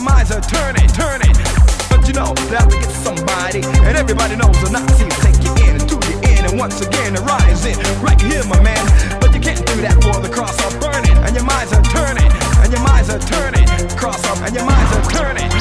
your minds are turning, turning. But you know they have to get somebody, and everybody knows the Nazis take you in and do you in, and once again rising right here, my man. But you can't do that for the cross are burning, and your minds are turning, and your minds are turning, cross up, and your minds are turning.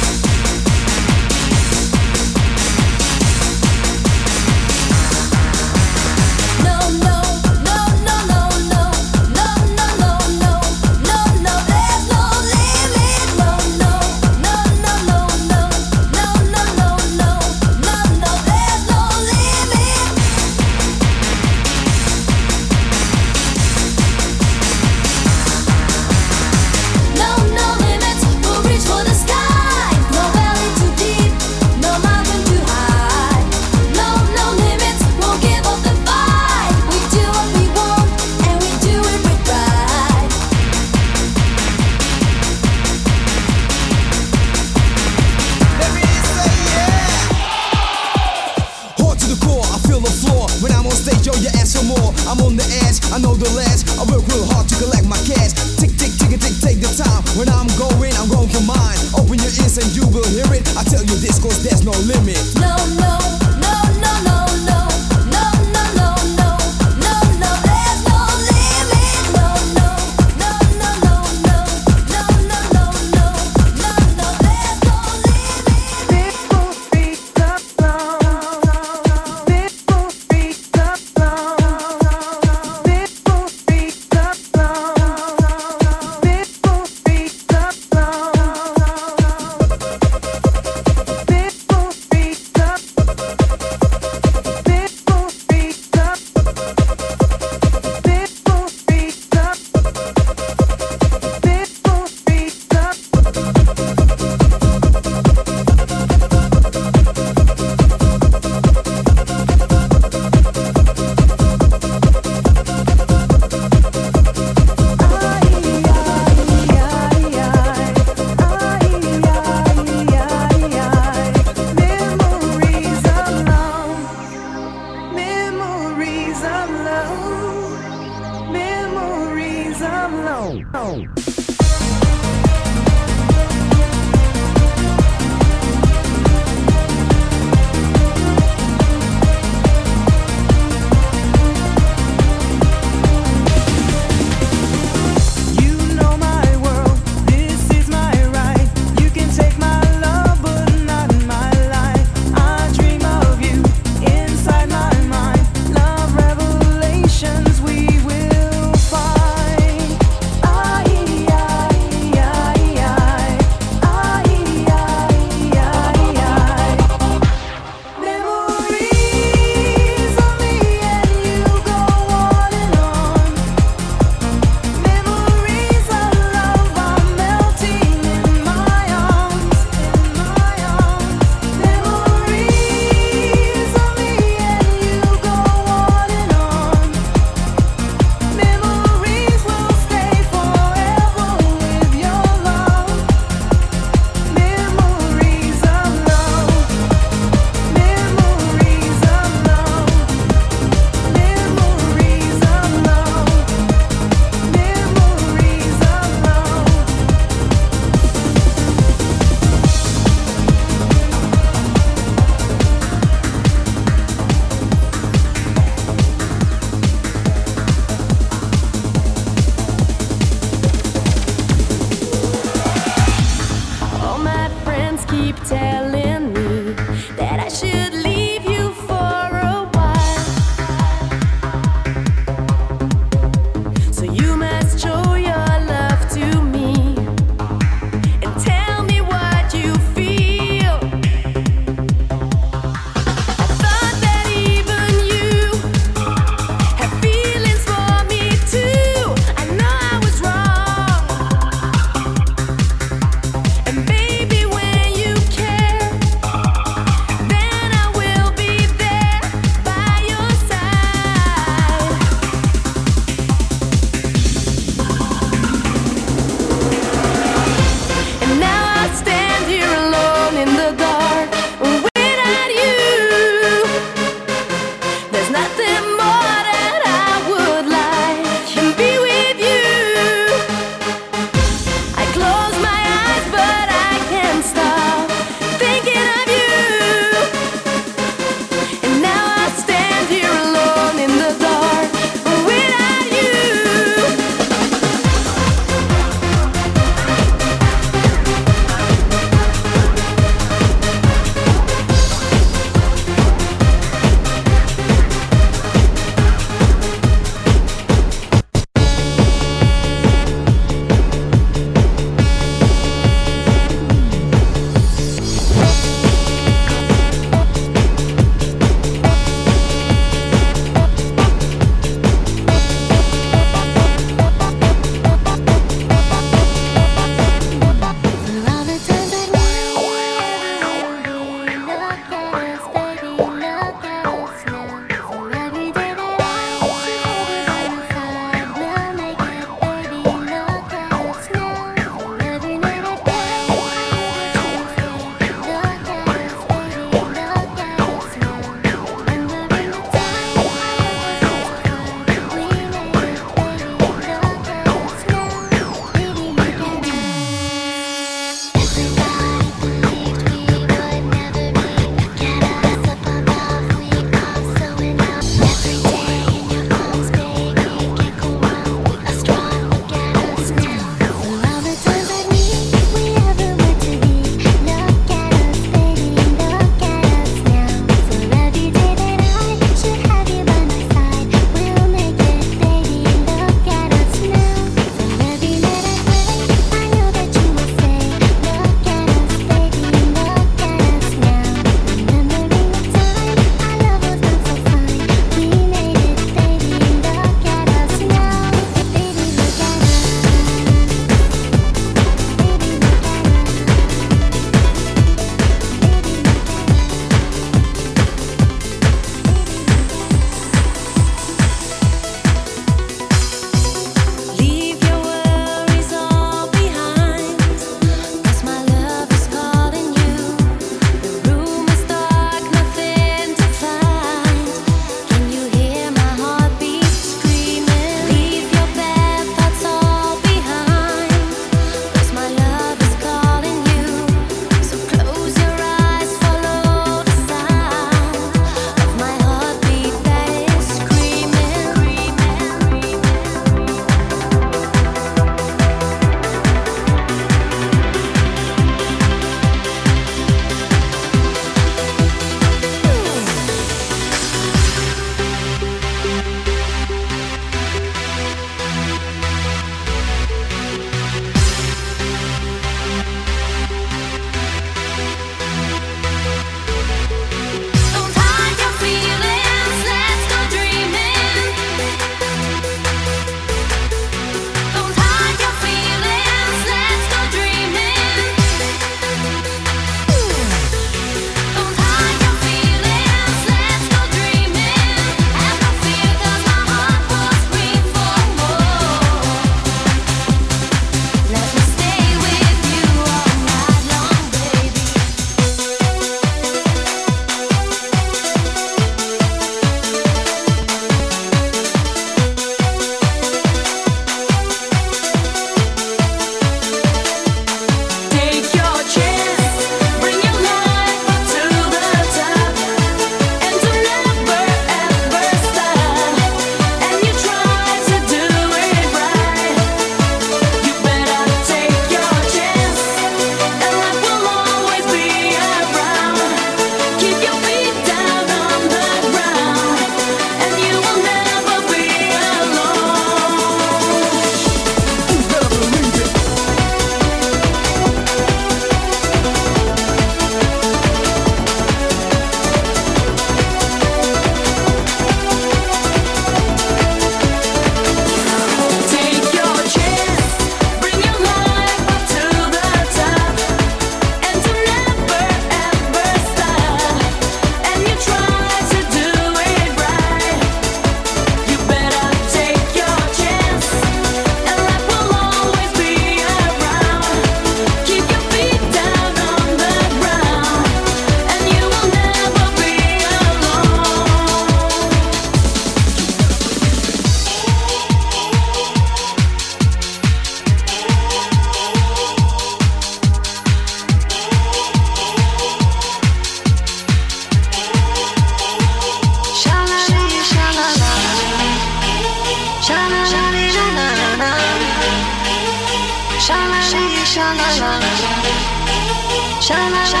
sha la la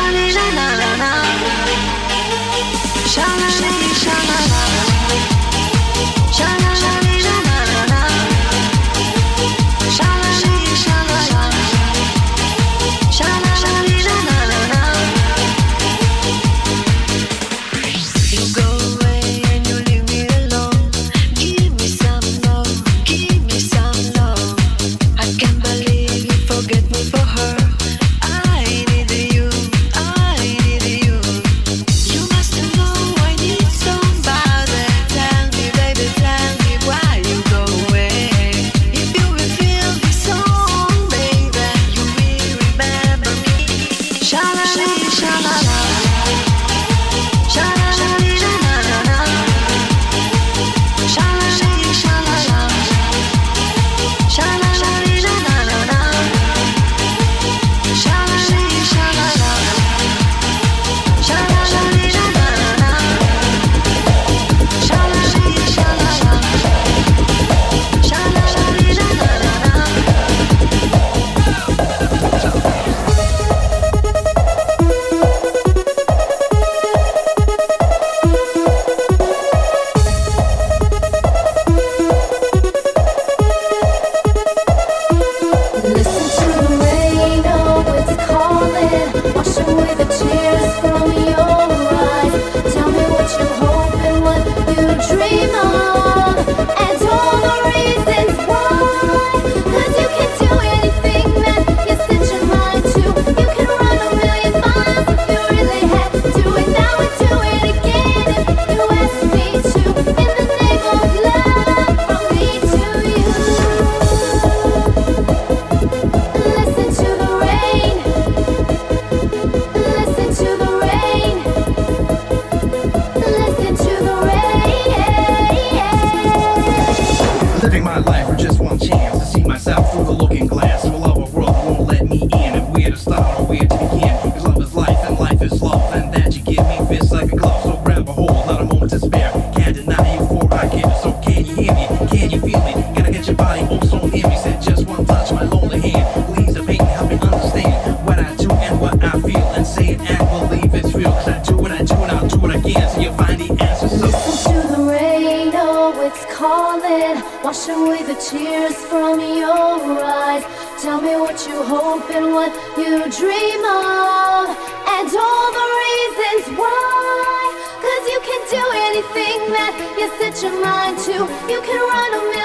the tears from your eyes. Tell me what you hope and what you dream of, and all the reasons why. Cause you can do anything that you set your mind to. You can run a million